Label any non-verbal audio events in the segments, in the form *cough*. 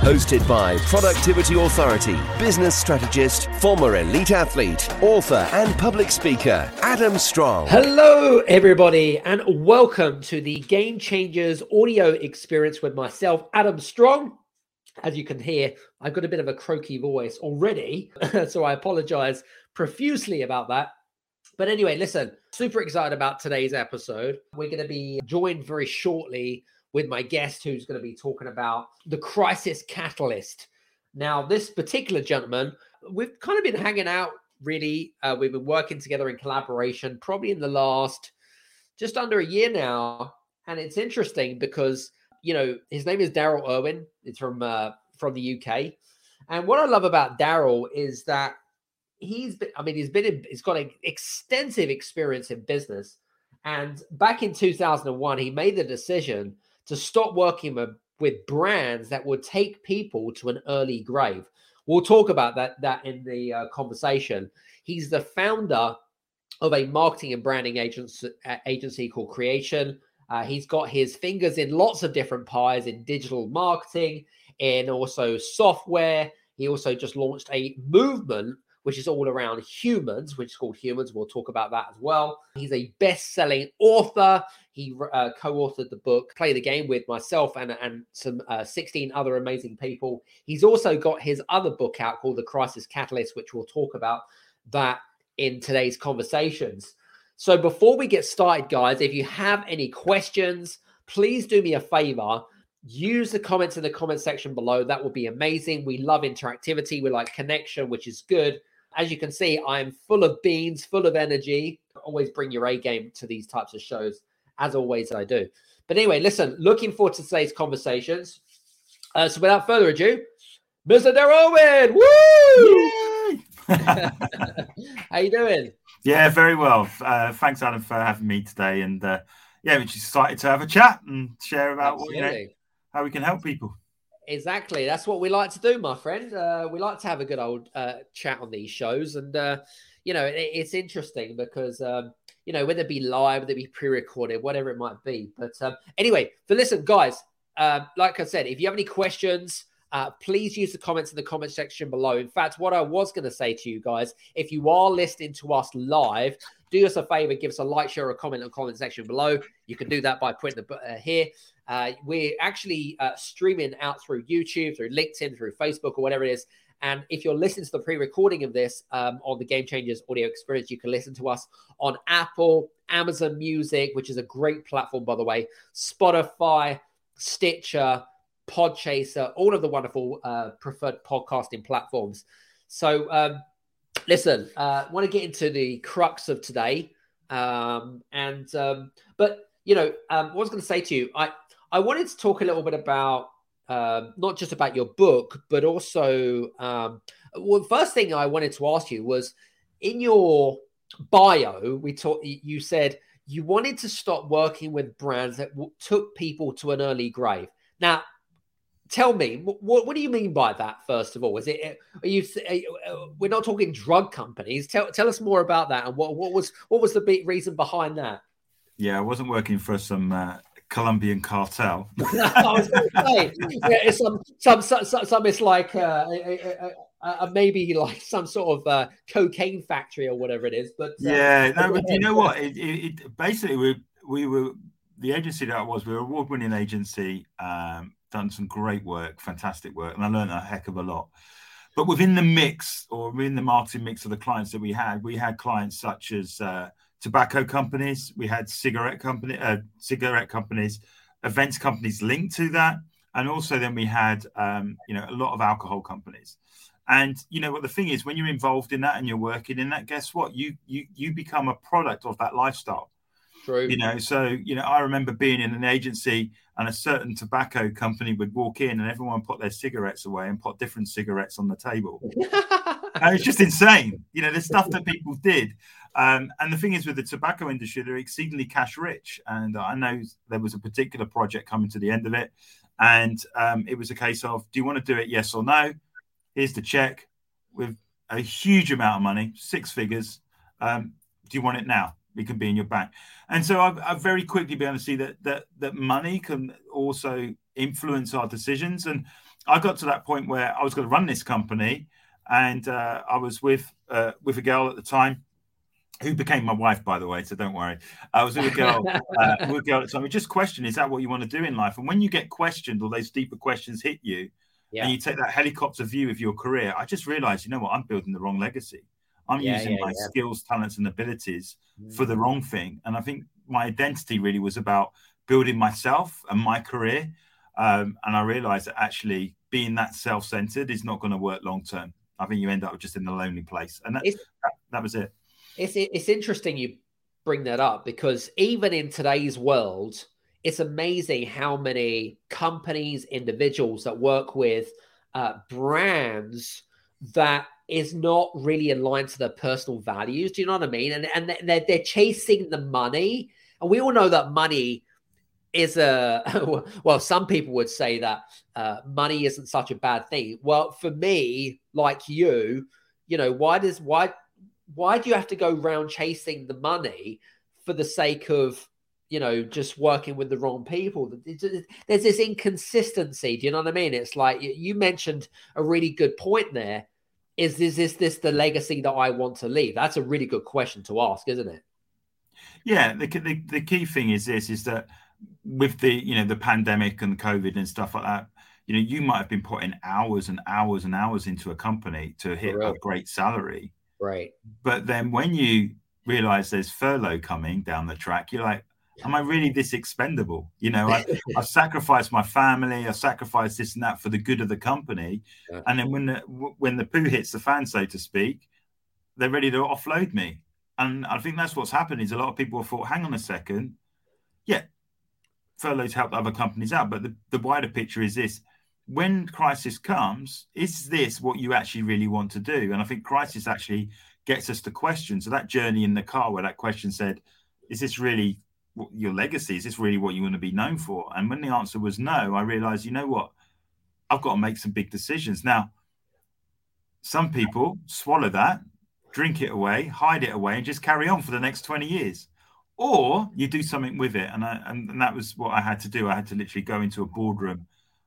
Hosted by Productivity Authority, business strategist, former elite athlete, author, and public speaker, Adam Strong. Hello, everybody, and welcome to the Game Changers audio experience with myself, Adam Strong. As you can hear, I've got a bit of a croaky voice already, *laughs* so I apologize profusely about that. But anyway, listen, super excited about today's episode. We're going to be joined very shortly with my guest who's going to be talking about the crisis catalyst. Now, this particular gentleman, we've kind of been hanging out really. Uh, we've been working together in collaboration probably in the last just under a year now. And it's interesting because, you know, his name is Darrell Irwin. It's from uh, from the UK. And what I love about Darrell is that he's been, I mean, he's been, in, he's got an extensive experience in business. And back in 2001, he made the decision to stop working with, brands that would take people to an early grave. We'll talk about that that in the uh, conversation. He's the founder of a marketing and branding agency, agency called Cre8ion. Uh, he's got his fingers in lots of different pies in digital marketing, and also software. He also just launched a movement which is all around humans, which is called Hum4ns. We'll talk about that as well. He's a best selling author. He uh, co authored the book Play the Game with myself and, and some uh, 16 other amazing people. He's also got his other book out called The Crisis Catalyst, which we'll talk about that in today's conversations. So before we get started, guys, if you have any questions, please do me a favor use the comments in the comment section below. That would be amazing. We love interactivity. We like connection, which is good. As you can see, I'm full of beans, full of energy. Always bring your A game to these types of shows, as always I do. But anyway, listen, looking forward to today's conversations. Uh, so without further ado, Mr. Darwin, woo! *laughs* How you doing? Yeah, very well. Uh, thanks, Adam, for having me today. And uh, yeah, we're just excited to have a chat and share about what, you know, how we can help people. Exactly. That's what we like to do, my friend. Uh, we like to have a good old uh, chat on these shows. And, uh, you know, it, it's interesting because, um, you know, whether it be live, whether it be pre recorded, whatever it might be. But um, anyway, but listen, guys, um, like I said, if you have any questions, uh, please use the comments in the comment section below. In fact, what I was going to say to you guys, if you are listening to us live, do us a favor, give us a like, share, or a comment in the comment section below. You can do that by putting the uh, here. Uh, we're actually uh, streaming out through YouTube, through LinkedIn, through Facebook, or whatever it is. And if you're listening to the pre-recording of this um, on the Game Changers audio experience, you can listen to us on Apple, Amazon Music, which is a great platform, by the way, Spotify, Stitcher, Podchaser, all of the wonderful uh, preferred podcasting platforms. So, um, listen, uh, want to get into the crux of today, um, and um, but you know, um, what I was going to say to you, I I wanted to talk a little bit about um, not just about your book, but also um, well, first thing I wanted to ask you was in your bio, we talked. You said you wanted to stop working with brands that w- took people to an early grave. Now, tell me what, what do you mean by that first of all? Is it are you, are you, uh, we're not talking drug companies. Tell, tell us more about that and what, what was what was the big reason behind that? Yeah i wasn't working for some uh, colombian cartel. *laughs* I was going to say yeah, it's some, some some some it's like uh, uh, maybe like some sort of uh, cocaine factory or whatever it is but uh, yeah no but you know what? It, it, it basically we we were the agency that I was, we were award-winning agency. Um, done some great work, fantastic work, and I learned a heck of a lot. But within the mix, or within the marketing mix of the clients that we had, we had clients such as uh, tobacco companies, we had cigarette company, uh, cigarette companies, events companies linked to that, and also then we had um, you know a lot of alcohol companies. And you know what the thing is, when you're involved in that and you're working in that, guess what? You you you become a product of that lifestyle. True. You know, so you know, I remember being in an agency and a certain tobacco company would walk in and everyone put their cigarettes away and put different cigarettes on the table. *laughs* it's just insane. You know, the stuff that people did. Um, and the thing is, with the tobacco industry, they're exceedingly cash rich. And I know there was a particular project coming to the end of it. And um, it was a case of, do you want to do it? Yes or no? Here's the check with a huge amount of money, six figures. Um, do you want it now? It can be in your bank. And so I've, I've very quickly been able to see that that that money can also influence our decisions. And I got to that point where I was going to run this company, and uh, I was with uh, with a girl at the time who became my wife, by the way. So don't worry. I was with a girl, *laughs* uh, with a girl at the time. We just questioned: Is that what you want to do in life? And when you get questioned, or those deeper questions hit you, yeah. and you take that helicopter view of your career, I just realized, you know what? I'm building the wrong legacy. I'm yeah, using yeah, my skills, talents, and abilities mm. for the wrong thing. And I think my identity really was about building myself and my career. Um, and I realized that actually being that self centered is not going to work long term. I think you end up just in a lonely place. And that, that, that was it. It's, it's interesting you bring that up because even in today's world, it's amazing how many companies, individuals that work with uh, brands that is not really aligned to their personal values. Do you know what I mean? And and they're, they're chasing the money, and we all know that money is a *laughs* well. Some people would say that uh, money isn't such a bad thing. Well, for me, like you, you know, why does why why do you have to go around chasing the money for the sake of you know just working with the wrong people there's this inconsistency do you know what i mean it's like you mentioned a really good point there is is this this the legacy that I want to leave? That's a really good question to ask, isn't it? Yeah, the, the, the key thing is this: is that with the you know the pandemic and COVID and stuff like that, you know, you might have been putting hours and hours and hours into a company to hit a great salary, right? But then when you realize there's furlough coming down the track, you're like, am I really this expendable? You know, I, *laughs* I've sacrificed my family, I sacrificed this and that for the good of the company, yeah. and then when the when the poo hits the fan, so to speak, they're ready to offload me. And I think that's what's happened is a lot of people have thought, hang on a second, yeah, furloughs help other companies out, but the, the wider picture is this: when crisis comes, is this what you actually really want to do? And I think crisis actually gets us to question. So that journey in the car where that question said, is this really your legacy? Is this really what you want to be known for? And when the answer was no, I realized, you know what? I've got to make some big decisions. Now, some people swallow that, drink it away, hide it away, and just carry on for the next 20 years. Or you do something with it. And, I, and, and that was what I had to do. I had to literally go into a boardroom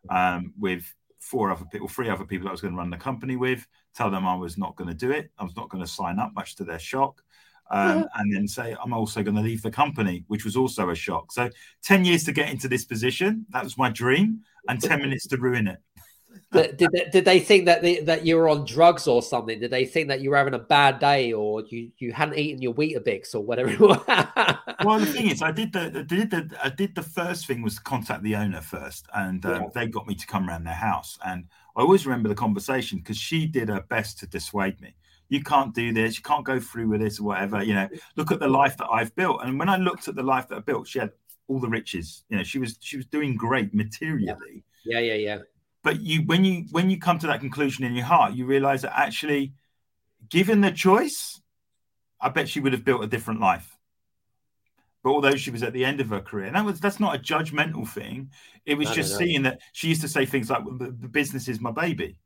um, with four other people, three other people I was going to run the company with, tell them I was not going to do it. I was not going to sign up, much to their shock um, and then say I'm also going to leave the company, which was also a shock. So ten years to get into this position, that was my dream, and ten minutes to ruin it. *laughs* did, they, did they think that they, that you were on drugs or something? Did they think that you were having a bad day or you, you hadn't eaten your Weetabix or whatever? *laughs* well, the thing is, I did the, did the I did the first thing was contact the owner first, and um, yeah. they got me to come around their house. And I always remember the conversation because she did her best to dissuade me you can't do this, you can't go through with this or whatever. You know, look at the life that I've built. And when I looked at the life that I built, she had all the riches. You know, she was she was doing great materially. Yeah, yeah, yeah. But you when you when you come to that conclusion in your heart, you realize that actually, given the choice, I bet she would have built a different life. But although she was at the end of her career, and that was that's not a judgmental thing. It was just seeing that she used to say things like, "The business is my baby."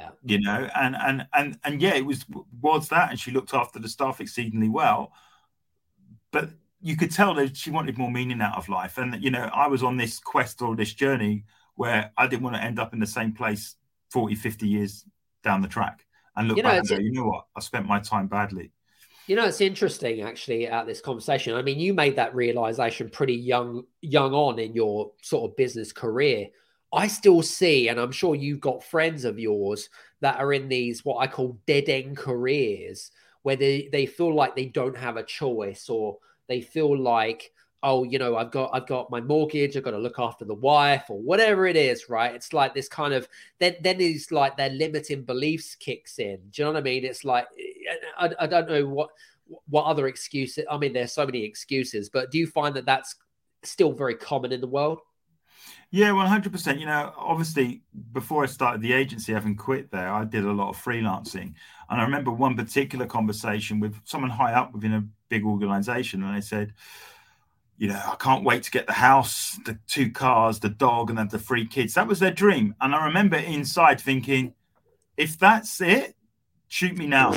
Yeah. You know, and and and and yeah, it was was that, and she looked after the staff exceedingly well. But you could tell that she wanted more meaning out of life, and you know, I was on this quest or this journey where I didn't want to end up in the same place 40, 50 years down the track and look you know, back and go, you know what, I spent my time badly. You know, it's interesting actually at this conversation. I mean, you made that realization pretty young, young on in your sort of business career. I still see, and I'm sure you've got friends of yours that are in these what I call dead end careers where they, they feel like they don't have a choice or they feel like, oh, you know, I've got I've got my mortgage, I've got to look after the wife or whatever it is, right? It's like this kind of then then is like their limiting beliefs kicks in. Do you know what I mean? It's like I, I don't know what what other excuses. I mean, there's so many excuses, but do you find that that's still very common in the world? Yeah, one hundred percent. You know, obviously, before I started the agency, having quit there, I did a lot of freelancing, and I remember one particular conversation with someone high up within a big organization, and they said, "You know, I can't wait to get the house, the two cars, the dog, and then the three kids." That was their dream, and I remember inside thinking, "If that's it, shoot me now."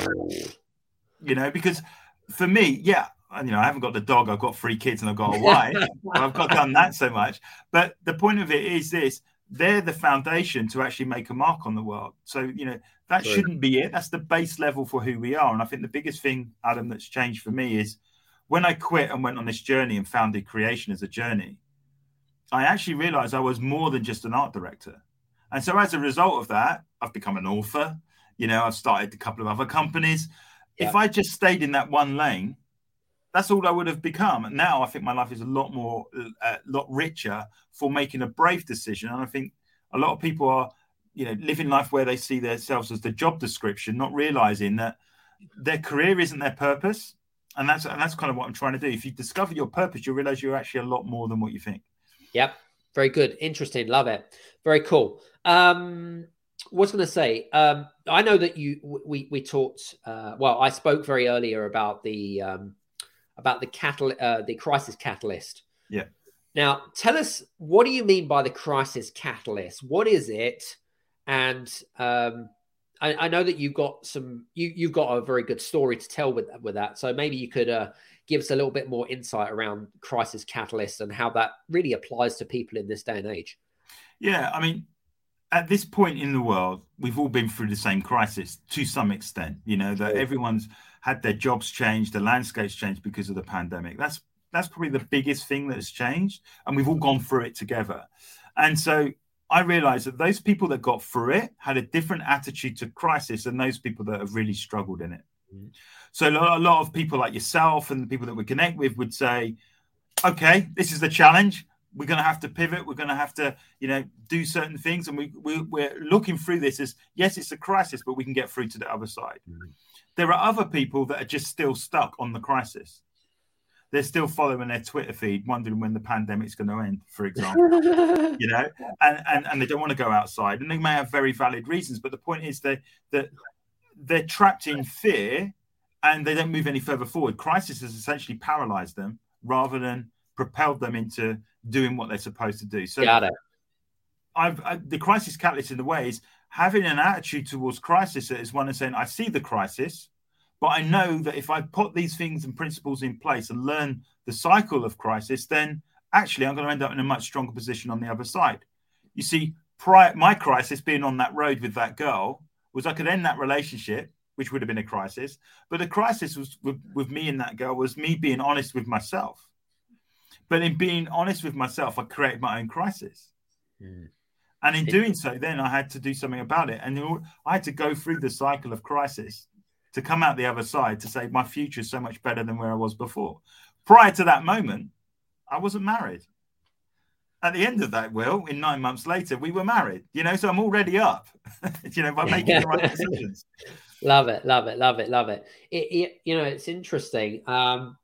You know, because for me, yeah, you know, I haven't got the dog, I've got three kids and I've got a *laughs* wife. I've got done that so much. But the point of it is this they're the foundation to actually make a mark on the world. So, you know, that shouldn't be it. That's the base level for who we are. And I think the biggest thing, Adam, that's changed for me is when I quit and went on this journey and founded Cre8ion as a journey, I actually realized I was more than just an art director. And so as a result of that, I've become an author. You know, I've started a couple of other companies. Yeah. If I just stayed in that one lane, that's all I would have become. And now I think my life is a lot more, a uh, lot richer for making a brave decision. And I think a lot of people are, you know, living life where they see themselves as the job description, not realizing that their career isn't their purpose. And that's and that's kind of what I'm trying to do. If you discover your purpose, you'll realize you're actually a lot more than what you think. Yep. Very good. Interesting. Love it. Very cool. Um, what's going to say? Um, I know that you we we talked. Uh, well, I spoke very earlier about the um, about the catal- uh, the crisis catalyst. Yeah. Now, tell us what do you mean by the crisis catalyst? What is it? And um, I, I, know that you've got some you you've got a very good story to tell with with that. So maybe you could uh, give us a little bit more insight around crisis catalyst and how that really applies to people in this day and age. Yeah, I mean, at this point in the world, we've all been through the same crisis to some extent. You know that everyone's had their jobs changed, the landscapes changed because of the pandemic. That's that's probably the biggest thing that has changed, and we've all gone through it together. And so I realized that those people that got through it had a different attitude to crisis than those people that have really struggled in it. Mm-hmm. So a lot of people like yourself and the people that we connect with would say, "Okay, this is the challenge. We're going to have to pivot. We're going to have to, you know, do certain things, and we, we we're looking through this as yes, it's a crisis, but we can get through to the other side." Mm-hmm. There are other people that are just still stuck on the crisis. They're still following their Twitter feed, wondering when the pandemic's going to end, for example. *laughs* you know, and, and and they don't want to go outside, and they may have very valid reasons. But the point is that that they're trapped in fear, and they don't move any further forward. Crisis has essentially paralyzed them rather than propelled them into doing what they're supposed to do. So, Got it. I've I, the crisis catalyst in the way is having an attitude towards crisis that is one of saying, I see the crisis, but I know that if I put these things and principles in place and learn the cycle of crisis, then actually I'm going to end up in a much stronger position on the other side. You see, prior my crisis being on that road with that girl was I could end that relationship, which would have been a crisis. But the crisis was with, with me and that girl was me being honest with myself. But in being honest with myself, I created my own crisis. Mm. And in doing so, then I had to do something about it. And I had to go through the cycle of crisis to come out the other side to say my future is so much better than where I was before. Prior to that moment, I wasn't married. At the end of that, Will, in nine months later, we were married. You know, so I'm already up. *laughs* you know, by making the right *laughs* decisions. love it, love it, love it, love it. it, it you know, it's interesting. Um,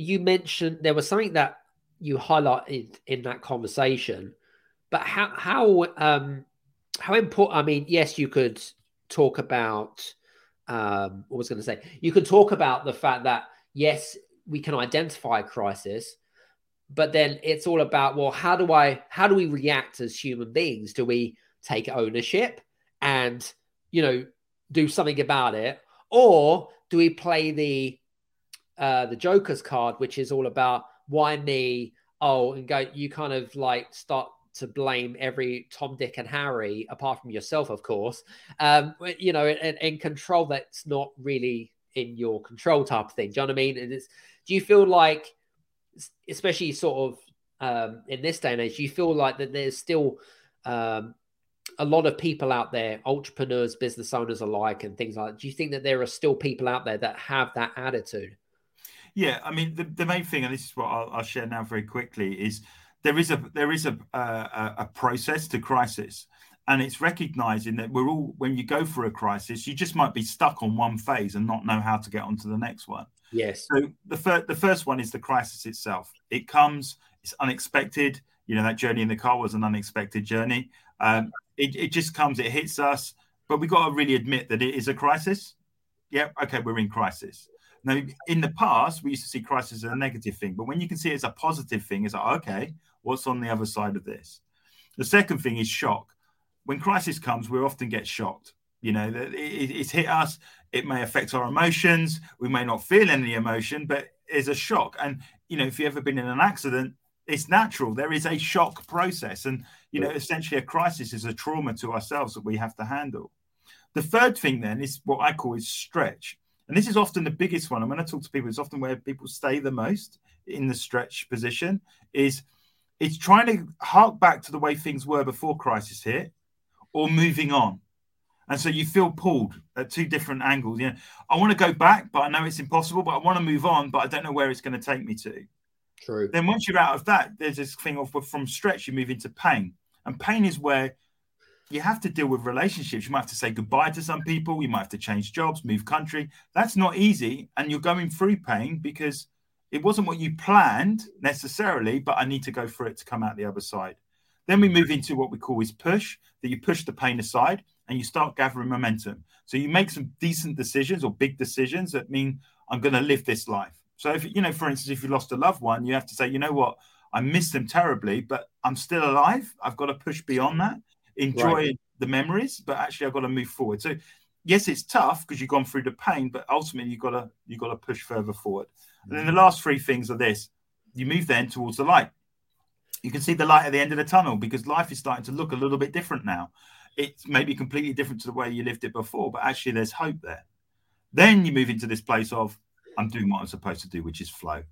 you mentioned there was something that you highlighted in that conversation but how how um how important? I mean, yes, you could talk about um, what was going to say. You could talk about the fact that yes, we can identify a crisis, but then it's all about well, how do I how do we react as human beings? Do we take ownership and you know do something about it, or do we play the uh, the Joker's card, which is all about why me? Oh, and go. You kind of like start to blame every Tom, Dick, and Harry, apart from yourself, of course. Um, you know, and, and control that's not really in your control type of thing. Do you know what I mean? And it's, do you feel like, especially sort of um, in this day and age, you feel like that there's still um, a lot of people out there, entrepreneurs, business owners alike, and things like that? Do you think that there are still people out there that have that attitude? Yeah, I mean, the, the main thing, and this is what I'll, I'll share now very quickly, is there is a there is a, a, a process to crisis and it's recognizing that we're all when you go through a crisis you just might be stuck on one phase and not know how to get onto the next one yes so the first the first one is the crisis itself it comes it's unexpected You know, that journey in the car was an unexpected journey. Um, it, it just comes, it hits us, but we got to really admit that it is a crisis. Yeah, okay, we're in crisis. Now, in the past, we used to see crisis as a negative thing, but when you can see it as a positive thing, it's like, okay, what's on the other side of this? The second thing is shock. When crisis comes, we often get shocked. You know, it's hit us. It may affect our emotions. We may not feel any emotion, but it's a shock. And you know, if you've ever been in an accident, it's natural. There is a shock process, and you know, essentially, a crisis is a trauma to ourselves that we have to handle. The third thing then is what I call is stretch. And this is often the biggest one. And when I talk to people, it's often where people stay the most in the stretch position. Is it's trying to hark back to the way things were before crisis hit, or moving on. And so you feel pulled at two different angles. You know, I want to go back, but I know it's impossible. But I want to move on, but I don't know where it's going to take me to. True. Then once you're out of that, there's this thing of from stretch you move into pain, and pain is where you have to deal with relationships. You might have to say goodbye to some people. You might have to change jobs, move country. That's not easy, and you're going through pain because it wasn't what you planned necessarily. But I need to go through it to come out the other side. Then we move into what we call is push. That you push the pain aside and you start gathering momentum. So you make some decent decisions or big decisions that mean I'm going to live this life. So if you know, for instance, if you lost a loved one, you have to say, you know what, I miss them terribly, but I'm still alive. I've got to push beyond that, enjoy right. the memories, but actually I've got to move forward. So yes, it's tough because you've gone through the pain, but ultimately you've got to you've got to push further forward. Mm-hmm. And then the mm. last three things are this: you move then towards the light. You can see the light at the end of the tunnel because life is starting to look a little bit different now it's maybe completely different to the way you lived it before, but actually there's hope there. Then you move into this place of I'm doing what I'm supposed to do, which is flow.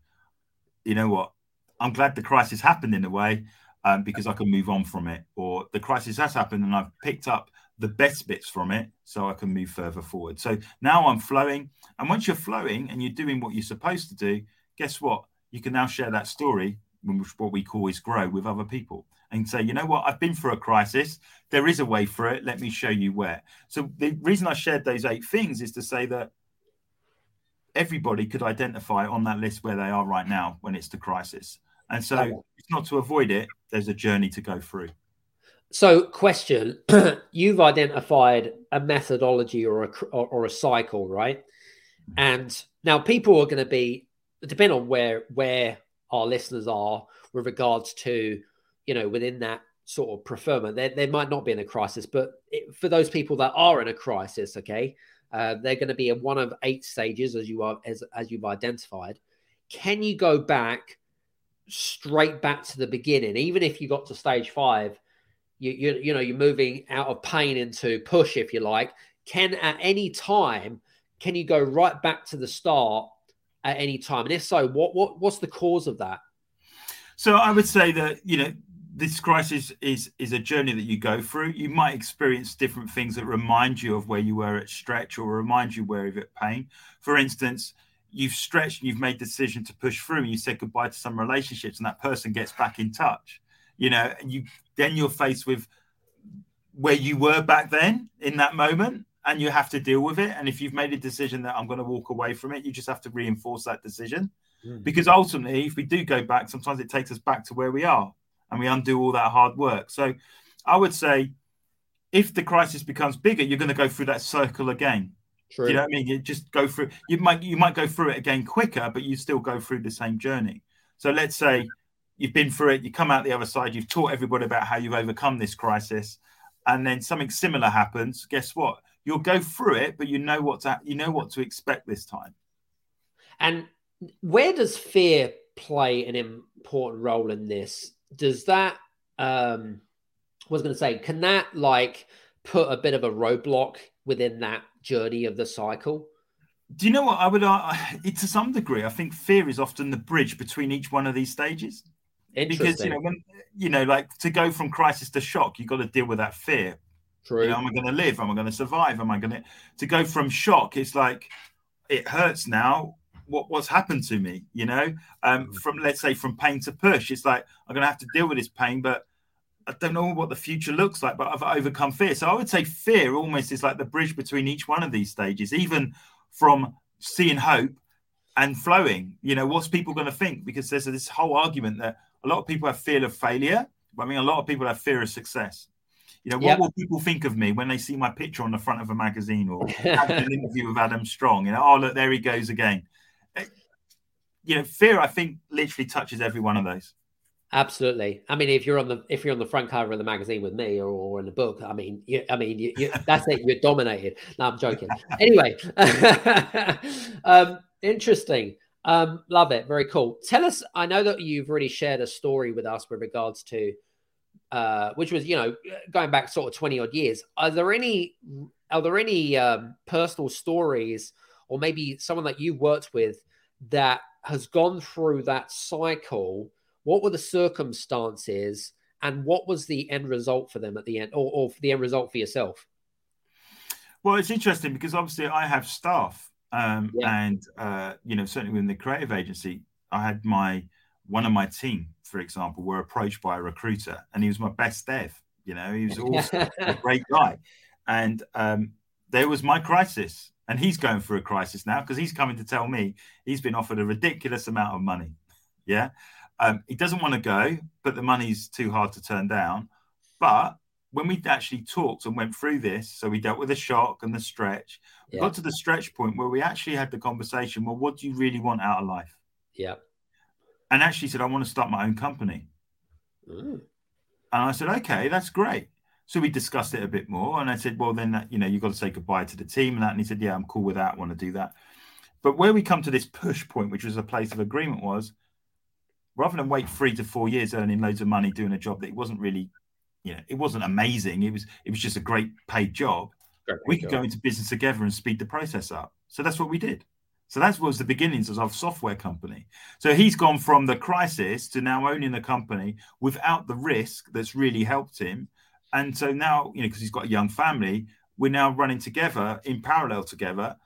You know what? I'm glad the crisis happened in a way um, because I can move on from it, or the crisis has happened and I've picked up the best bits from it so I can move further forward. So now I'm flowing. And once you're flowing and you're doing what you're supposed to do, guess what? You can now share that story, which what we call is grow with other people and say, you know what, I've been through a crisis. There is a way for it. Let me show you where. So the reason I shared those eight things is to say that everybody could identify on that list where they are right now when it's the crisis. And so it's not to avoid it, there's a journey to go through. So, question: *clears throat* You've identified a methodology or a or, or a cycle, right? Mm-hmm. And now people are going to be depend on where where our listeners are with regards to you know, within that sort of preferment, they, they might not be in a crisis, but it, for those people that are in a crisis, okay, uh, they're going to be in one of eight stages as you are as as you've identified. Can you go back straight back to the beginning, even if you got to stage five? You, you you know you're moving out of pain into push, if you like. Can at any time can you go right back to the start at any time? And if so, what what what's the cause of that? So I would say that you know this crisis is is a journey that you go through. You might experience different things that remind you of where you were at stretch or remind you where you're at pain. For instance, you've stretched and you've made the decision to push through and you said goodbye to some relationships and that person gets back in touch. You know, and you then you're faced with where you were back then in that moment and you have to deal with it. And if you've made a decision that I'm going to walk away from it, you just have to reinforce that decision. Mm-hmm. Because ultimately, if we do go back, sometimes it takes us back to where we are and we undo all that hard work. So I would say if the crisis becomes bigger, you're going to go through that circle again. True. You know what I mean? You just go through you might you might go through it again quicker, but you still go through the same journey. So let's say you've been through it, you come out the other side, you've taught everybody about how you've overcome this crisis, and then something similar happens. Guess what? You'll go through it, but you know what to you know what to expect this time. And where does fear play an important role in this? does that um I was going to say can that like put a bit of a roadblock within that journey of the cycle? Do you know what? I would uh, it, to some degree i think fear is often the bridge between each one of these stages. Because you know when you know like to go from crisis to shock you've got to deal with that fear. True. You know, am i going to live? Am i going to survive? Am i going to to go from shock it's like it hurts now. What what's happened to me? You know? Um, mm. from let's say from pain to push it's like i'm gonna have to deal with this pain but i don't know what the future looks like but i've overcome fear so i would say fear almost is like the bridge between each one of these stages even from seeing hope and flowing. You know, what's people going to think? Because there's this whole argument that a lot of people have fear of failure. I mean, a lot of people have fear of success. You know, what yep. will people think of me when they see my picture on the front of a magazine or *laughs* an interview with Adam Strong? You know, oh look, there he goes again. Eh, you know, fear I think literally touches every one of those. Absolutely. I mean, if you're on the if you're on the front cover of the magazine with me or, or in the book, I mean, you, I mean, you, you, that's it. You're dominated. No, I'm joking. *laughs* anyway, *laughs* um, interesting. Um, love it. Very cool. Tell us. I know that you've already shared a story with us with regards to, uh, which was you know going back sort of twenty odd years. Are there any are there any um, personal stories or maybe someone that you've worked with that has gone through that cycle? What were the circumstances, and what was the end result for them at the end, or, or the end result for yourself? Well, it's interesting because obviously I have staff, um, yeah. and uh, you know certainly within the creative agency, I had my one of my team, for example, were approached by a recruiter, and he was my best dev. You know, he was *laughs* also a great guy, and um, there was my crisis, and he's going through a crisis now because he's coming to tell me he's been offered a ridiculous amount of money. Yeah, um, he doesn't want to go, but the money's too hard to turn down. But when we actually talked and went through this, so we dealt with the shock and the stretch, yeah. we got to the stretch point where we actually had the conversation. Well, what do you really want out of life? Yeah. And actually said, I want to start my own company. Mm. And I said, okay, that's great. So we discussed it a bit more, and I said, well, then that, you know you've got to say goodbye to the team and that. And he said, yeah, I'm cool with that. I want to do that. But where we come to this push point, which was a place of agreement, was rather than wait three to four years earning loads of money doing a job that it wasn't really, you know, it wasn't amazing. It was it was just a great paid job. Great we could job. go into business together and speed the process up. So that's what we did. So that was the beginnings of our software company. So he's gone from the crisis to now owning the company without the risk that's really helped him. And so now, you know, because he's got a young family, we're now running together in parallel together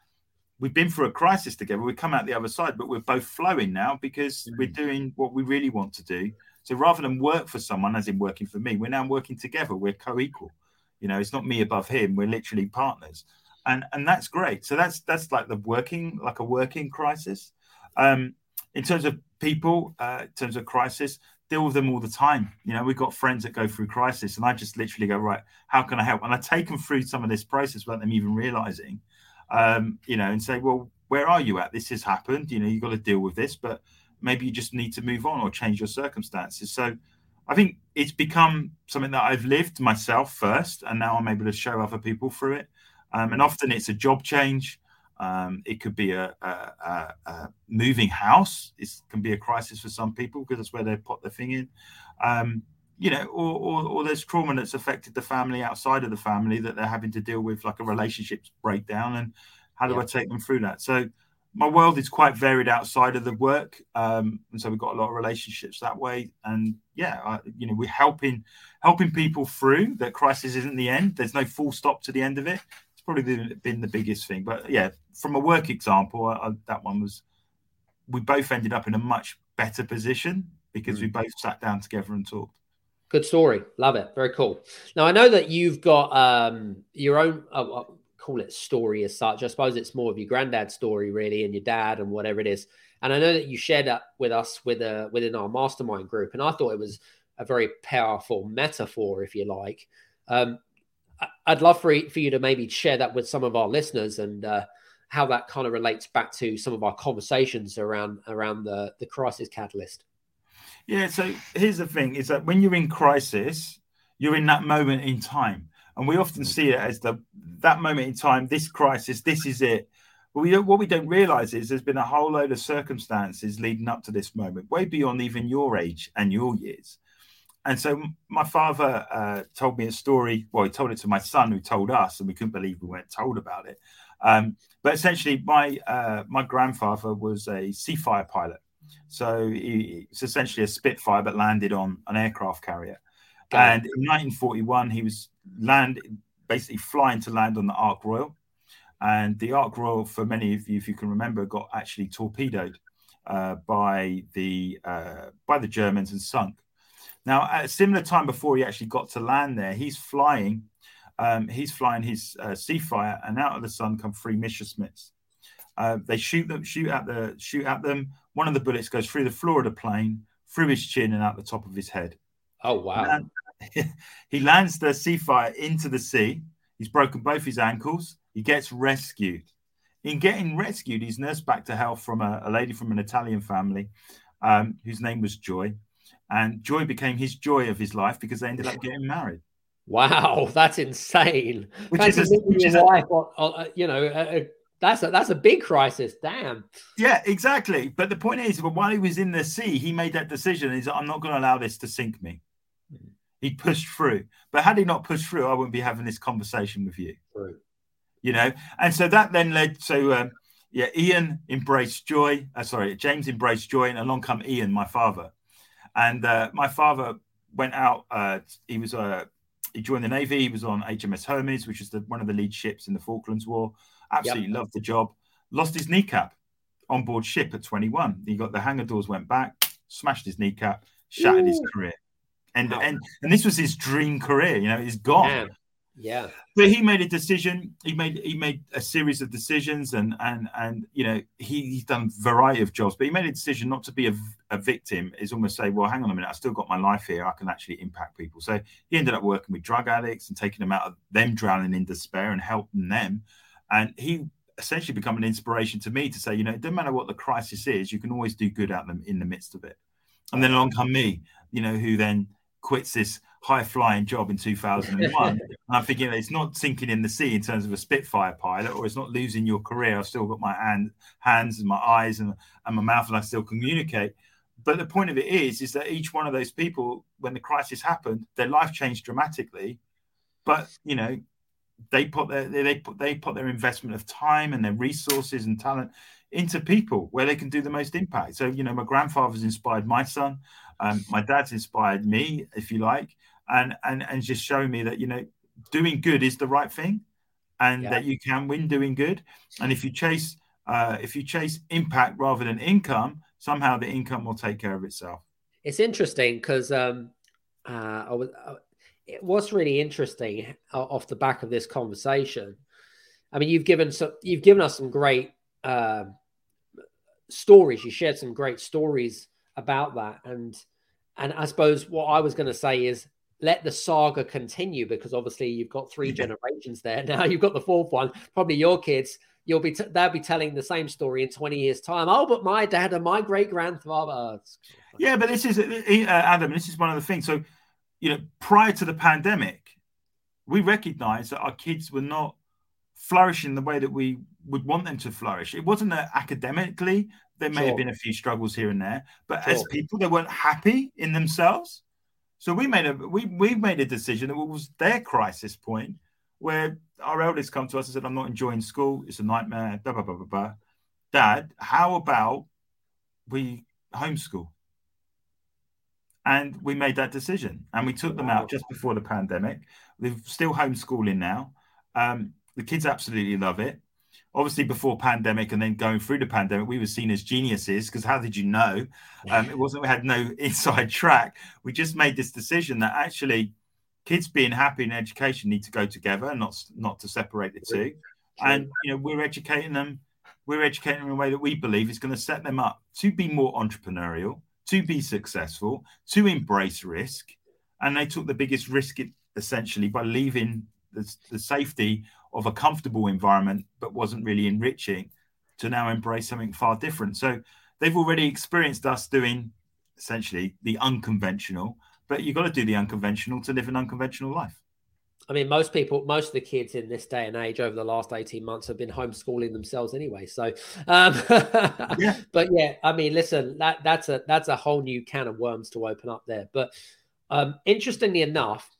we've been through a crisis together. We come out the other side, but we're both flowing now because mm. we're doing what we really want to do. So rather than work for someone, as in working for me, we're now working together. We're co-equal. You know, it's not me above him. We're literally partners, and and that's great. So that's that's like the working, like a working crisis. Um, in terms of people, uh, in terms of crisis, deal with them all the time. You know, we've got friends that go through crisis, and I just literally go, right, how can I help? And I take them through some of this process without them even realizing um, you know, and say, well, where are you at? This has happened. You know, you've got to deal with this, but maybe you just need to move on or change your circumstances. So I think it's become something that I've lived myself first, and now I'm able to show other people through it. Um, and often it's a job change. Um, it could be a, a, a, a, moving house. It can be a crisis for some people because that's where they put their thing in. Um, you know, or, or, or, there's trauma that's affected the family outside of the family that they're having to deal with, like a relationships breakdown. And how do yeah. I take them through that? So my world is quite varied outside of the work, um, and so we've got a lot of relationships that way. And yeah, I, you know, we're helping helping people through that crisis isn't the end. There's no full stop to the end of it. It's probably been, been the biggest thing. But yeah, from a work example, I, that one was we both ended up in a much better position because mm. we both sat down together and talked. Good story. Love it. Very cool. Now I know that you've got um, your own. Uh, call it story as such. I suppose it's more of your granddad's story, really, and your dad and whatever it is. And I know that you shared that with us with a, uh, within our mastermind group, and I thought it was a very powerful metaphor, if you like. Um, I'd love for, for you to maybe share that with some of our listeners and uh, how that kind of relates back to some of our conversations around around the the crisis catalyst. Yeah. So here's the thing: is that when you're in crisis, you're in that moment in time, and we often see it as the that moment in time. This crisis, this is it. But we what we don't realize is there's been a whole load of circumstances leading up to this moment, way beyond even your age and your years. And so my father uh, told me a story. Well, he told it to my son, who told us, and we couldn't believe we weren't told about it. Um, but essentially, my uh, my grandfather was a Seafire pilot, so it's essentially a Spitfire but landed on an aircraft carrier. and in 1941, he was land basically flying to land on the Ark Royal. And the Ark Royal, for many of you, if you can remember, got actually torpedoed uh, by the uh, by the Germans and sunk. Now, at a similar time before he actually got to land there, he's flying. Um, he's flying his uh, Seafire, and out of the sun come three Messerschmitts. Uh, they shoot them, shoot at the, shoot at them. One of the bullets goes through the floor of the plane, through his chin, and out the top of his head. Oh wow! he *laughs* lands the Seafire into the sea. He's broken both his ankles. He gets rescued. In getting rescued, he's nursed back to health from a, a lady from an Italian family um, whose name was Joy. And Joy became his joy of his life because they ended up getting married. Wow, that's insane. Which is, a, which is wife, a, or, or, you know, a, that's a that's a big crisis. Damn. Yeah, exactly. But the point is, but while he was in the sea, he made that decision. He's, I'm not going to allow this to sink me. He pushed through. But had he not pushed through, I wouldn't be having this conversation with you. True. You know, and so that then led to um, yeah, Ian embraced joy. Uh, sorry, James embraced joy, and along come Ian, my father, and uh, my father went out. Uh, he was uh, he joined the navy. He was on HMS Hermes, which is the, one of the lead ships in the Falklands War. Absolutely yep. loved the job. Lost his kneecap on board ship at 21. He got the hangar doors went back, smashed his kneecap, shattered Ooh. his career. And, wow. and and this was his dream career. You know, he's gone. Man. Yeah. But he made a decision. He made he made a series of decisions, and and and you know he, he's done a variety of jobs. But he made a decision not to be a, a victim. Is almost say, well, hang on a minute, I still got my life here. I can actually impact people. So he ended up working with drug addicts and taking them out of them drowning in despair and helping them. And he essentially become an inspiration to me to say, you know, it doesn't matter what the crisis is, you can always do good at them in the midst of it. And then along come me, you know, who then quits this high flying job in 2001. *laughs* and I'm thinking it's not sinking in the sea in terms of a Spitfire pilot, or it's not losing your career. I've still got my hand, hands and my eyes and, and my mouth, and I still communicate. But the point of it is, is that each one of those people, when the crisis happened, their life changed dramatically. But you know, they put their they put they put their investment of time and their resources and talent into people where they can do the most impact. So you know, my grandfather's inspired my son. Um, my dad's inspired me, if you like, and and and just showing me that you know, doing good is the right thing, and yeah. that you can win doing good. And if you chase uh, if you chase impact rather than income, somehow the income will take care of itself. It's interesting because um, uh, I was. Uh, what's really interesting off the back of this conversation, I mean, you've given some, you've given us some great uh, stories. You shared some great stories about that, and and I suppose what I was going to say is let the saga continue because obviously you've got three *laughs* generations there now. You've got the fourth one. Probably your kids. You'll be t- they'll be telling the same story in twenty years' time. Oh, but my dad and my great grandfather. Yeah, but this is uh, Adam. This is one of the things. So you know, prior to the pandemic, we recognized that our kids were not flourishing the way that we would want them to flourish. It wasn't that academically, there may sure. have been a few struggles here and there, but sure. as people, they weren't happy in themselves. So we made a we we made a decision that was their crisis point where our eldest come to us and said, I'm not enjoying school, it's a nightmare, blah blah blah blah blah. Dad, how about we homeschool? And we made that decision and we took them out just before the pandemic. They're still homeschooling now. Um, the kids absolutely love it. Obviously, before pandemic and then going through the pandemic, we were seen as geniuses because how did you know? Um, it wasn't we had no *laughs* inside track. We just made this decision that actually kids being happy in education need to go together, not not to separate the two. And you know, we're educating them. We're educating them in a way that we believe is going to set them up to be more entrepreneurial, to be successful, to embrace risk. And they took the biggest risk essentially by leaving the, the safety of a comfortable environment, but wasn't really enriching to now embrace something far different. So they've already experienced us doing essentially the unconventional, but you've got to do the unconventional to live an unconventional life. I mean, most people, most of the kids in this day and age over the last 18 months have been homeschooling themselves anyway. So, um, *laughs* yeah. but yeah, I mean, listen, that that's a, that's a whole new can of worms to open up there. But um, interestingly enough,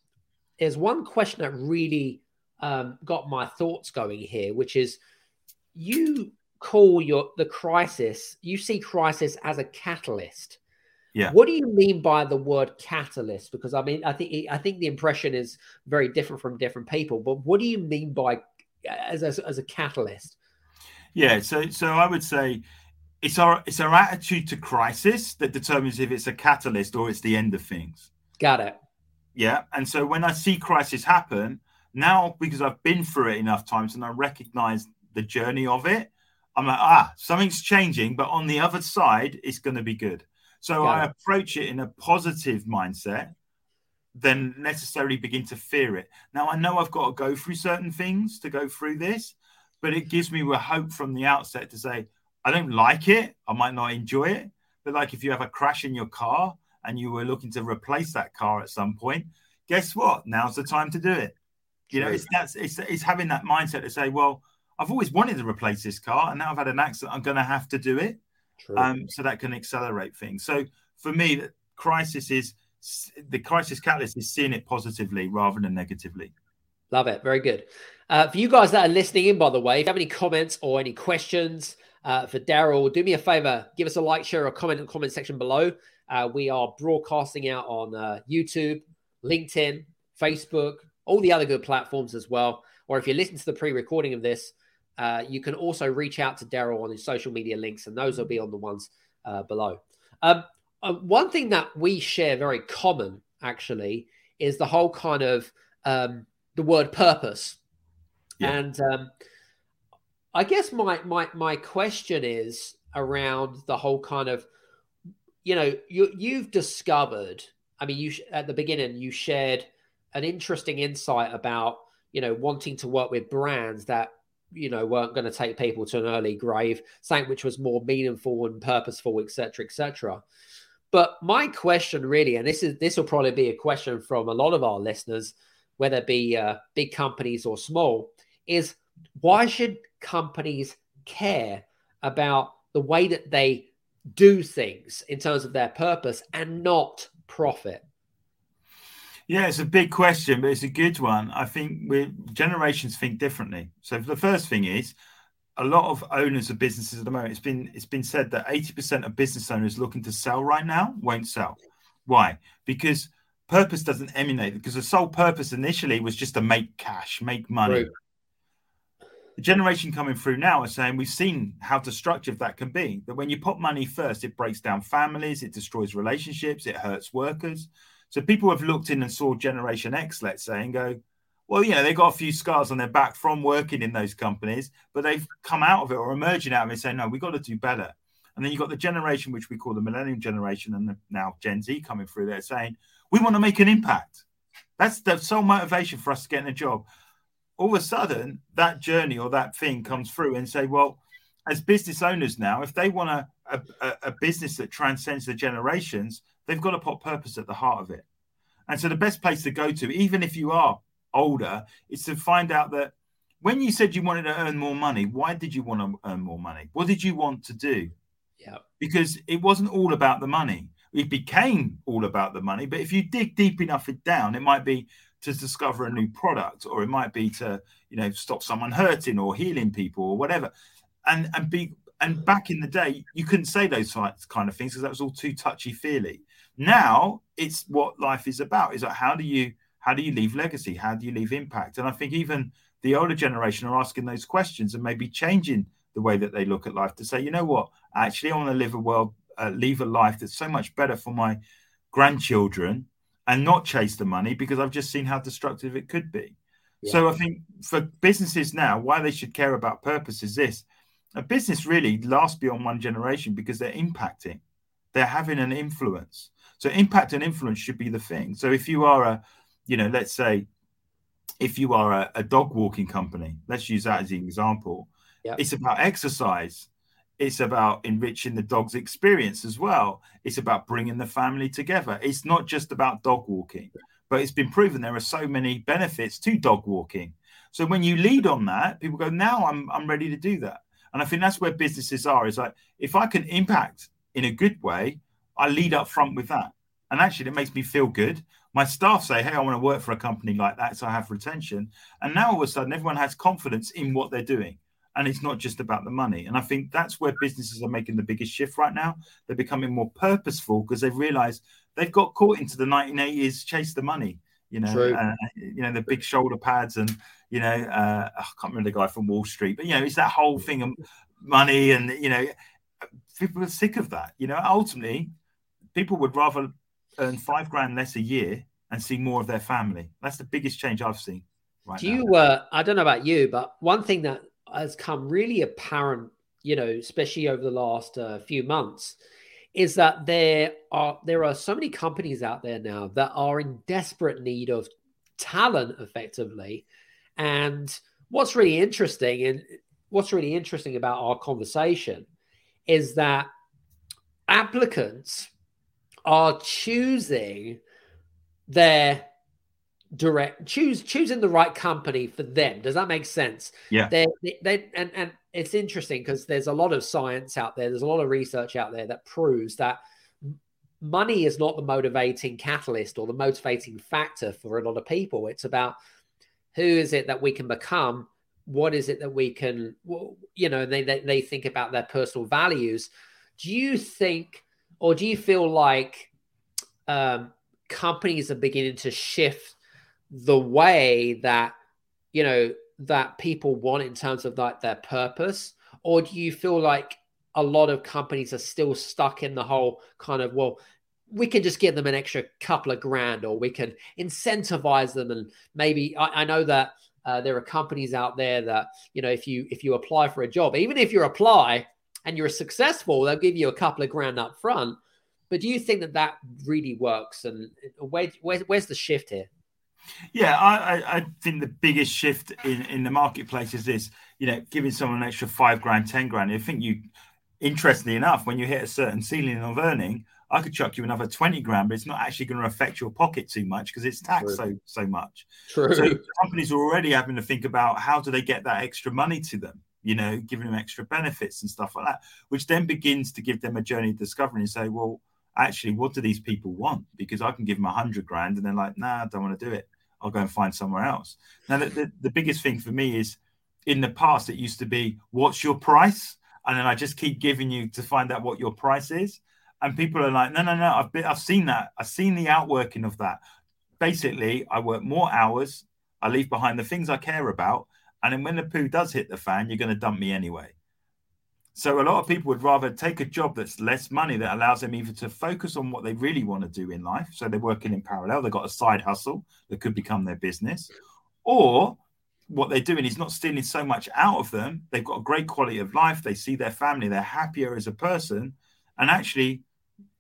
there's one question that really um, got my thoughts going here, which is you call your the crisis, you see crisis as a catalyst. Yeah. What do you mean by the word catalyst? Because I mean, I think I think the impression is very different from different people. But what do you mean by as as, as a catalyst? Yeah. So so I would say it's our it's our attitude to crisis that determines if it's a catalyst or it's the end of things. Got it. Yeah. And so when I see crisis happen now, because I've been through it enough times and I recognize the journey of it, I'm like, ah, something's changing, but on the other side, it's going to be good. So I approach it in a positive mindset, then necessarily begin to fear it. Now I know I've got to go through certain things to go through this, but it gives me a hope from the outset to say, I don't like it, I might not enjoy it. But like if you have a crash in your car and you were looking to replace that car at some point, guess what? Now's the time to do it. You know, it's that's it's it's having that mindset to say, well, I've always wanted to replace this car, and now I've had an accident. I'm going to have to do it. Um, so that can accelerate things. So for me, the crisis is the crisis catalyst is seeing it positively rather than negatively. Love it. Very good. Uh, for you guys that are listening in, by the way, if you have any comments or any questions uh, for Darrell, do me a favor, give us a like, share, or comment in the comment section below. Uh, we are broadcasting out on uh, YouTube, LinkedIn, Facebook, all the other good platforms as well. Or if you listen to the pre recording of this, uh, you can also reach out to Darrell on his social media links, and those will be on the ones uh, below. Um, uh, one thing that we share very common, actually, is the whole kind of um, the word purpose. Yeah. And um, I guess my my my question is around the whole kind of, you know, you you've discovered. I mean, you at the beginning you shared an interesting insight about you know wanting to work with brands that you know weren't going to take people to an early grave something which was more meaningful and purposeful etc etc but my question really and this is this will probably be a question from a lot of our listeners whether it be uh, big companies or small is why should companies care about the way that they do things in terms of their purpose and not profit yeah, it's a big question, but it's a good one. I think we generations think differently. So the first thing is a lot of owners of businesses at the moment. It's been it's been said that eighty percent of business owners looking to sell right now won't sell. Why? Because purpose doesn't emanate. Because the sole purpose initially was just to make cash, make money. Right. The generation coming through now are saying we've seen how destructive that can be. That when you put money first, it breaks down families, it destroys relationships, it hurts workers. So people have looked in and saw Generation X, let's say, and go, well, you know, they've got a few scars on their back from working in those companies, but they've come out of it or emerging out of it saying, no, we've got to do better. And then you've got the generation which we call the millennium generation and now Gen Z coming through there saying, we want to make an impact. That's the sole motivation for us to get in a job. All of a sudden, that journey or that thing comes through and say, well, as business owners now, if they want a, a, a business that transcends the generations, they've got to put purpose at the heart of it. And so the best place to go to, even if you are older, is to find out that when you said you wanted to earn more money, why did you want to earn more money? What did you want to do? Yeah. Because it wasn't all about the money. It became all about the money. But if you dig deep enough it down, it might be to discover a new product, or it might be to, you know, stop someone hurting or healing people or whatever. And and be and back in the day, you couldn't say those kind of things because that was all too touchy feely. Now it's what life is about. Is like how do you how do you leave legacy? How do you leave impact? And I think even the older generation are asking those questions and maybe changing the way that they look at life to say, you know what, actually, I want to live a world, uh, leave a life that's so much better for my grandchildren and not chase the money because I've just seen how destructive it could be. Yeah. So I think for businesses now, why they should care about purpose is this: a business really lasts beyond one generation because they're impacting, they're having an influence. So impact and influence should be the thing. So if you are a, you know, let's say, if you are a, a dog walking company, let's use that as an example. Yep. It's about exercise. It's about enriching the dog's experience as well. It's about bringing the family together. It's not just about dog walking, but it's been proven there are so many benefits to dog walking. So when you lead on that, people go, now I'm I'm ready to do that. And I think that's where businesses are. Is like if I can impact in a good way, I lead up front with that. And actually, it makes me feel good. My staff say, Hey, I want to work for a company like that. So I have retention. And now all of a sudden, everyone has confidence in what they're doing. And it's not just about the money. And I think that's where businesses are making the biggest shift right now. They're becoming more purposeful because they've realized they've got caught into the 1980s chase the money. You know, uh, you know the big shoulder pads, and you know, uh, I can't remember the guy from Wall Street, but you know, it's that whole thing of money, and you know, people are sick of that. You know, ultimately, people would rather earn five grand less a year and see more of their family. That's the biggest change I've seen. Right Do now. you? Uh, I don't know about you, but one thing that has come really apparent you know, especially over the last uh, few months, is that there are there are so many companies out there now that are in desperate need of talent, effectively. And what's really interesting, and what's really interesting about our conversation, is that applicants are choosing their direct choose choosing the right company for them. Does that make sense? Yeah. They they and and it's interesting because there's a lot of science out there. There's a lot of research out there that proves that money is not the motivating catalyst or the motivating factor for a lot of people. It's about who is it that we can become what is it that we can you know they they, they think about their personal values. Do you think or do you feel like um, companies are beginning to shift the way that you know that people want in terms of like their purpose? Or do you feel like a lot of companies are still stuck in the whole kind of well we can just give them an extra couple of grand or we can incentivize them and maybe i, I know that uh, there are companies out there that you know if you if you apply for a job even if you apply and you're successful they'll give you a couple of grand up front. But do you think that that really works? And where, where where's the shift here? Yeah, I, I think the biggest shift in, in the marketplace is this, you know, giving someone an extra five grand, 10 grand. I think you, interestingly enough, when you hit a certain ceiling of earning, I could chuck you another 20 grand, but it's not actually going to affect your pocket too much because it's taxed True. so so much. True. So companies are already having to think about how do they get that extra money to them, you know, giving them extra benefits and stuff like that, which then begins to give them a journey of discovery and say, well, actually, what do these people want? Because I can give them a hundred grand and they're like, nah, I don't want to do it. I'll go and find somewhere else. Now, the, the, the, biggest thing for me is in the past, it used to be, what's your price? And then I just keep giving you to find out what your price is. And people are like, no, no, no, I've, been, I've seen that. I've seen the outworking of that. Basically, I work more hours. I leave behind the things I care about. And then when the poo does hit the fan, you're going to dump me anyway. So a lot of people would rather take a job that's less money that allows them either to focus on what they really want to do in life. So they're working in parallel, they've got a side hustle that could become their business, or what they're doing is not stealing so much out of them. They've got a great quality of life. They see their family. They're happier as a person. And actually,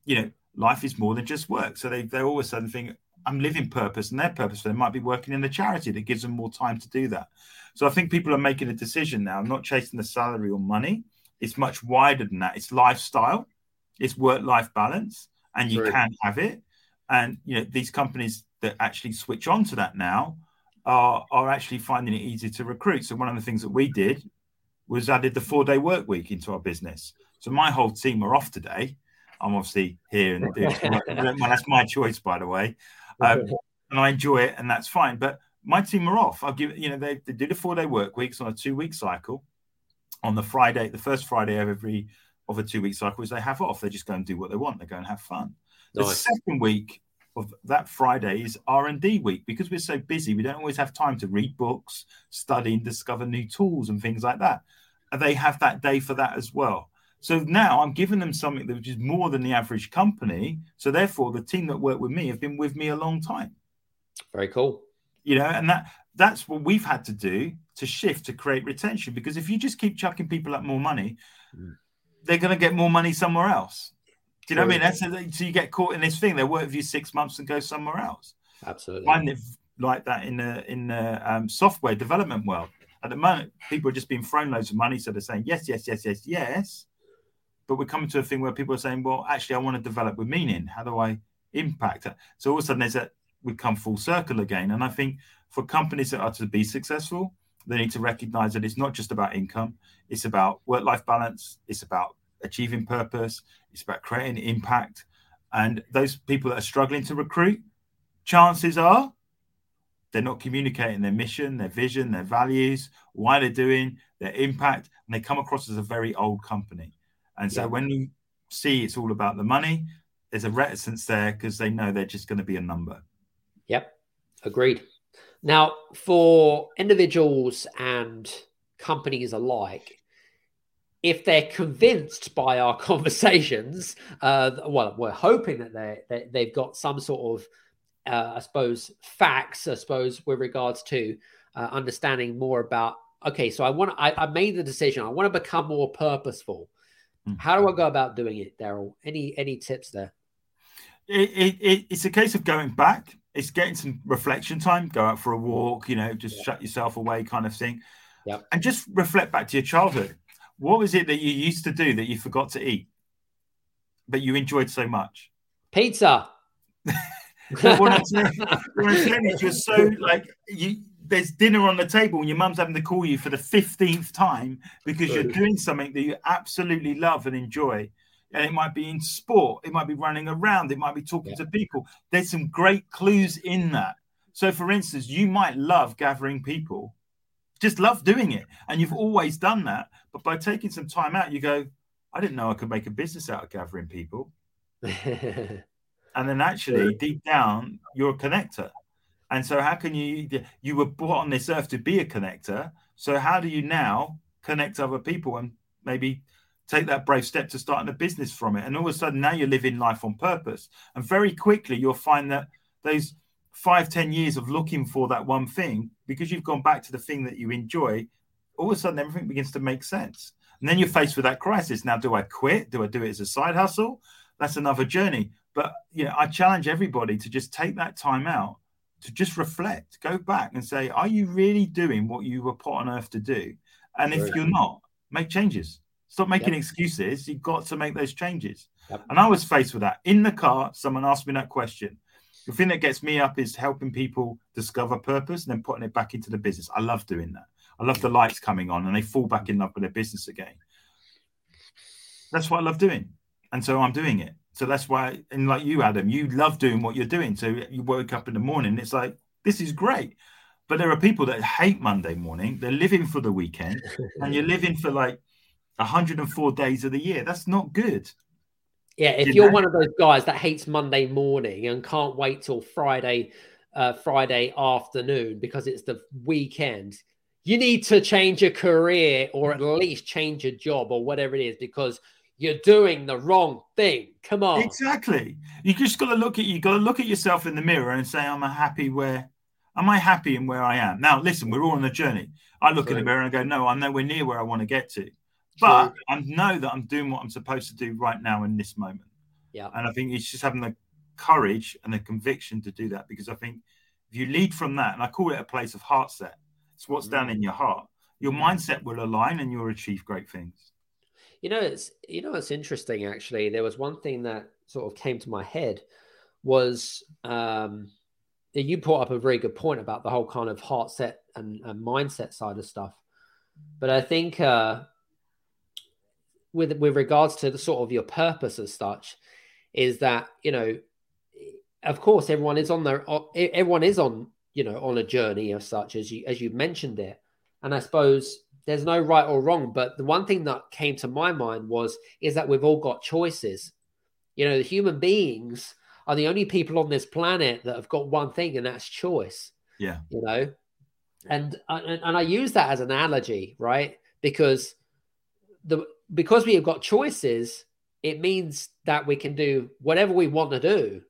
you know, life is more than just work. So they, they're all of a sudden think, I'm living purpose and their purpose. They might be working in the charity that gives them more time to do that. So I think people are making a decision now, I'm not chasing the salary or money, it's much wider than that. It's lifestyle, it's work-life balance, and you can have it. And you know these companies that actually switch on to that now are are actually finding it easy to recruit. So one of the things that we did was added the four-day work week into our business. So my whole team are off today. I'm obviously here and *laughs* that's my choice, by the way, *laughs* um, and I enjoy it, and that's fine. But my team are off. I'll give you know they, they did a four-day work weeks on a two-week cycle on the Friday, the first Friday of every of a two week cycle is they have off. They just go and do what they want. They go and have fun. Nice. The second week of that Friday is R and D week because we're so busy. We don't always have time to read books, study, and discover new tools and things like that. And they have that day for that as well. So now I'm giving them something that is more than the average company. So therefore, the team that work with me have been with me a long time. Very cool. You know, and that that's what we've had to do to shift to create retention. Because if you just keep chucking people up more money, mm. they're going to get more money somewhere else. Do you know what I mean? That's a, so you get caught in this thing. They work with you six months and go somewhere else. Absolutely. Find it like that in the in the um, software development world. At the moment, people are just being thrown loads of money, so they're saying yes, yes, yes, yes, yes. But we're coming to a thing where people are saying, "Well, actually, I want to develop with meaning. How do I impact it?" So all of a sudden, there's a we come full circle again. And I think for companies that are to be successful, they need to recognize that it's not just about income, it's about work life balance, it's about achieving purpose, it's about creating impact. And those people that are struggling to recruit, chances are they're not communicating their mission, their vision, their values, why they're doing, their impact, and they come across as a very old company. And so yeah. when you see it's all about the money, there's a reticence there because they know they're just going to be a number. Yep, agreed. Now, for individuals and companies alike, if they're convinced by our *laughs* conversations, uh, well, we're hoping that they they've got some sort of, uh, I suppose, facts, I suppose, with regards to uh, understanding more about okay, so I want I, I made the decision. I want to become more purposeful. Mm. How do I go about doing it, Darrell? Any any tips there? It, it, it, it's a case of going back. It's getting some reflection time. Go out for a walk. You know, just yeah. shut yourself away, kind of thing. Yeah. And just reflect back to your childhood. What was it that you used to do that you forgot to eat, but you enjoyed so much? Pizza. what I'm saying, what I'm saying is you're so like you there's dinner on the table and your mum's having to call you for the 15th time because you're doing something that you absolutely love and enjoy. And it might be in sport, it might be running around, it might be talking yeah. to people. There's some great clues in that. So, for instance, you might love gathering people, just love doing it. And you've always done that. But by taking some time out, you go, I didn't know I could make a business out of gathering people. *laughs* and then actually, deep down, you're a connector. And so, how can you? You were brought on this earth to be a connector. So, how do you now connect other people and maybe take that brave step to starting a business from it? And all of a sudden, now you're living life on purpose. And very quickly, you'll find that those five, ten years of looking for that one thing, because you've gone back to the thing that you enjoy, all of a sudden everything begins to make sense. And then you're faced with that crisis. Now, do I quit? Do I do it as a side hustle? That's another journey. But you know, I challenge everybody to just take that time out to just reflect, go back and say, are you really doing what you were put on earth to do? And if you're not, make changes. Stop making yep. excuses. You've got to make those changes. Yep. And I was faced with that. In the car, someone asked me that question. The thing that gets me up is helping people discover purpose and then putting it back into the business. I love doing that. I love the lights coming on and they fall back in love with their business again. That's what I love doing. And so I'm doing it. So that's why, and like you, Adam, you love doing what you're doing. So you wake up in the morning, it's like, this is great. But there are people that hate Monday morning. They're living for the weekend *laughs* and you're living for like 104 days of the year. That's not good. Yeah, if you are one of those guys that hates Monday morning and can't wait till Friday, uh, Friday afternoon because it's the weekend, you need to change your career or at least change your job or whatever it is because you're doing the wrong thing. Come on. Exactly. You just got to look at you got to look at yourself in the mirror and say, "Am I happy where? Am I happy in where I am?" Now, listen, we're all on a journey. I look True. in the mirror and go, "No, I'm nowhere near where I want to get to," but I know that I'm doing what I'm supposed to do right now in this moment. Yeah. And I think it's just having the courage and the conviction to do that because I think if you lead from that, and I call it a place of heart set, it's what's mm. down in your heart. Your mindset will align and you'll achieve great things. You know, it's you know it's interesting actually. There was one thing that sort of came to my head was um, you brought up a very good point about the whole kind of heart set and, and mindset side of stuff. But I think uh, with with regards to the sort of your purpose as such, is that you know, of course, everyone is on their everyone is on you know on a journey as such as you as you mentioned it, and I suppose there's no right or wrong. But the one thing that came to my mind was is that we've all got choices. You know, the human beings are the only people on this planet that have got one thing, and that's choice. Yeah. You know, and and, and I use that as an analogy, right? Because the because we have got choices, it means that we can do whatever we want to do.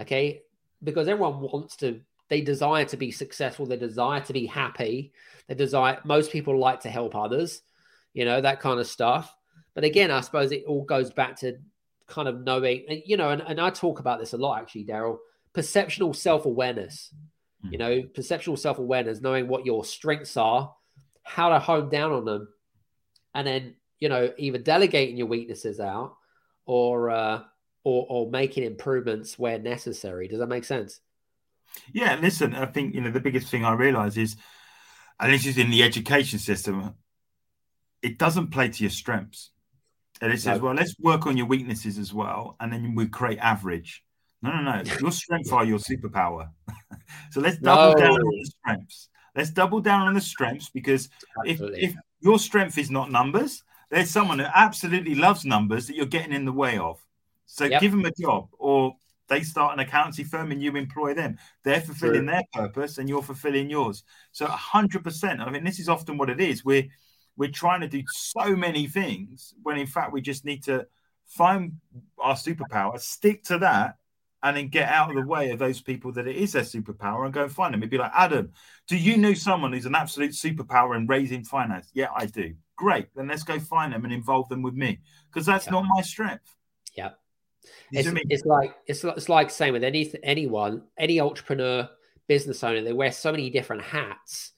Okay. Because everyone wants to, they desire to be successful, they desire to be happy, they desire most people like to help others, you know, that kind of stuff. But again, I suppose it all goes back to kind of knowing, you know, and, and I talk about this a lot actually, Darrell, perceptual self-awareness. Mm. You know, perceptual self-awareness, knowing what your strengths are, how to hone down on them, and then, you know, either delegating your weaknesses out or uh or or making improvements where necessary. Does that make sense? Yeah, listen, I think you know the biggest thing I realize is and this is in the education system, it doesn't play to your strengths. And it says, no. well, let's work on your weaknesses as well, and then we create average. No, no, no. *laughs* Your strengths are your superpower. *laughs* so let's double no. down on the strengths. Let's double down on the strengths because if, if your strength is not numbers, there's someone that absolutely loves numbers that you're getting in the way of. So yep. give them a job or they start an accountancy firm and you employ them. They're fulfilling True. their purpose and you're fulfilling yours. So 100%. I mean, this is often what it is. We're we're trying to do so many things when in fact we just need to find our superpower, stick to that, and then get out of the way of those people that it is their superpower and go and find them. It'd be like, Adam, do you know someone who's an absolute superpower in raising finance? Yeah, I do. Great. Then let's go find them and involve them with me because that's yeah. not my strength. Yeah. It's, it's, like it's, it's like saying with any anyone, any entrepreneur, business owner, they wear so many different hats.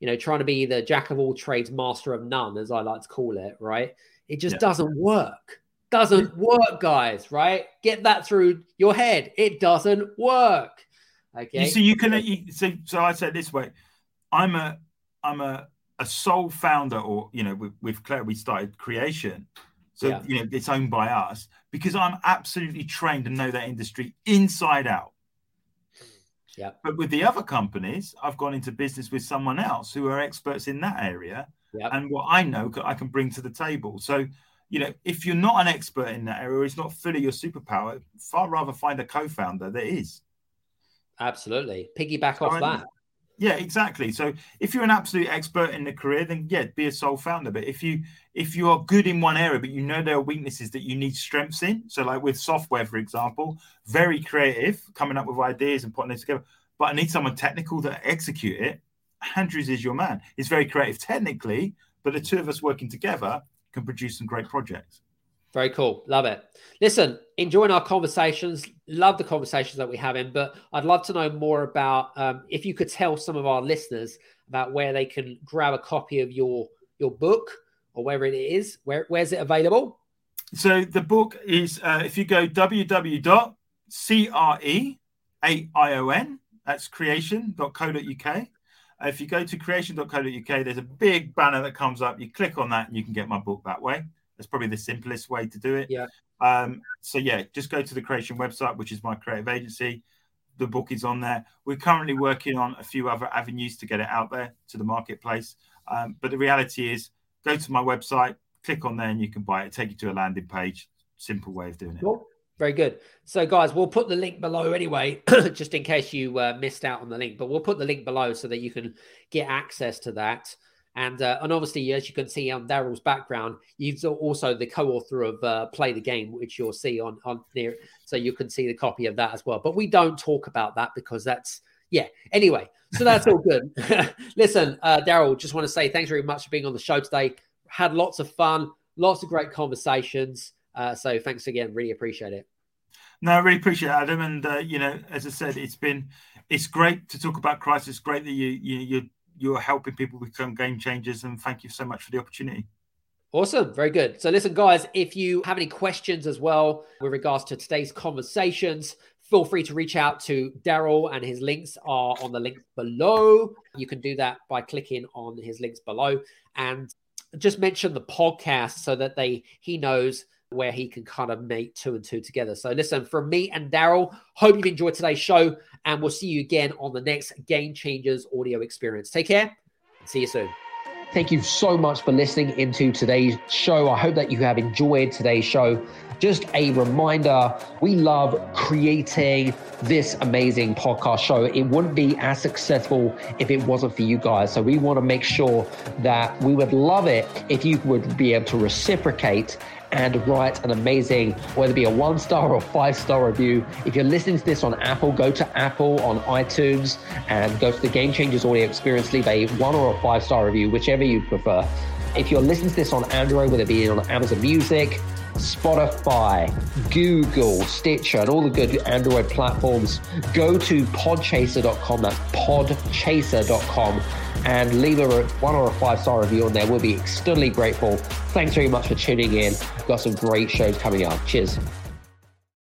You know, trying to be the jack of all trades, master of none, as I like to call it. Right? It just yeah. doesn't work doesn't work, guys, right? Get that through your head. It doesn't work. Okay. So you can you, so so I said this way. I'm a I'm a a sole founder, or you know, with, with Claire, we started Cre8ion. So yeah. you know, it's owned by us because I'm absolutely trained and know that industry inside out. Yeah. But with the other companies, I've gone into business with someone else who are experts in that area. Yeah. And what I know I can bring to the table. So you know, if you're not an expert in that area, it's not fully your superpower. Far rather find a co-founder that is. Absolutely, piggyback off that. Yeah, exactly. So if you're an absolute expert in the career, then yeah, be a sole founder. But if you if you are good in one area, but you know there are weaknesses that you need strengths in, so like with software, for example, very creative, coming up with ideas and putting it together. But I need someone technical to execute it. Andrews is your man. He's very creative technically, but the two of us working together, can produce some great projects. Very cool. Love it. Listen, enjoying our conversations. Love the conversations that we have in, but I'd love to know more about um, if you could tell some of our listeners about where they can grab a copy of your your book or wherever it is. Where where's it available? So the book is uh, if you go www.cre8ion, that's creation.co.uk. If you go to creation.co.uk, there's a big banner that comes up. You click on that and you can get my book that way. That's probably the simplest way to do it. Yeah. Um, so yeah, just go to the Cre8ion website, which is my creative agency. The book is on there. We're currently working on a few other avenues to get it out there to the marketplace. Um, but the reality is, go to my website, click on there, and you can buy it. Take you to a landing page. Simple way of doing it. Cool. Very good. So, guys, we'll put the link below anyway, *clears throat* just in case you uh, missed out on the link. But we'll put the link below so that you can get access to that. And uh, and obviously, as you can see on Darrell's background, you've also the co-author of uh, Play the Game, which you'll see on on there, so you can see the copy of that as well. But we don't talk about that because that's yeah. Anyway, so that's all good. *laughs* Listen, uh, Darrell, just want to say thanks very much for being on the show today. Had lots of fun, lots of great conversations. Uh, so thanks again. Really appreciate it. No, I really appreciate it, Adam. And uh, you know, as I said, it's been it's great to talk about crisis. Great that you you you're, you're helping people become game changers. And thank you so much for the opportunity. Awesome. Very good. So, listen, guys, if you have any questions as well with regards to today's conversations, feel free to reach out to Darrell, and his links are on the link below. You can do that by clicking on his links below and just mention the podcast so that they he knows where he can kind of make two and two together. So, listen, from me and Darrell, hope you've enjoyed today's show, and we'll see you again on the next Game Changers audio experience. Take care see you soon. Thank you so much for listening into today's show. I hope that you have enjoyed today's show. Just a reminder we love creating this amazing podcast show. It wouldn't be as successful if it wasn't for you guys. So, we want to make sure that we would love it if you would be able to reciprocate and write an amazing, whether it be a one star or five star review. If you're listening to this on Apple, go to Apple on iTunes and go to the Game Changers audio experience, leave a one or a five star review, whichever you prefer. If you're listening to this on Android, whether it be on Amazon Music, Spotify, Google, Stitcher, and all the good Android platforms, go to podchaser.com. That's podchaser.com and leave a one or a five star review on there. We'll be extremely grateful. Thanks very much for tuning in. We've got some great shows coming up. Cheers.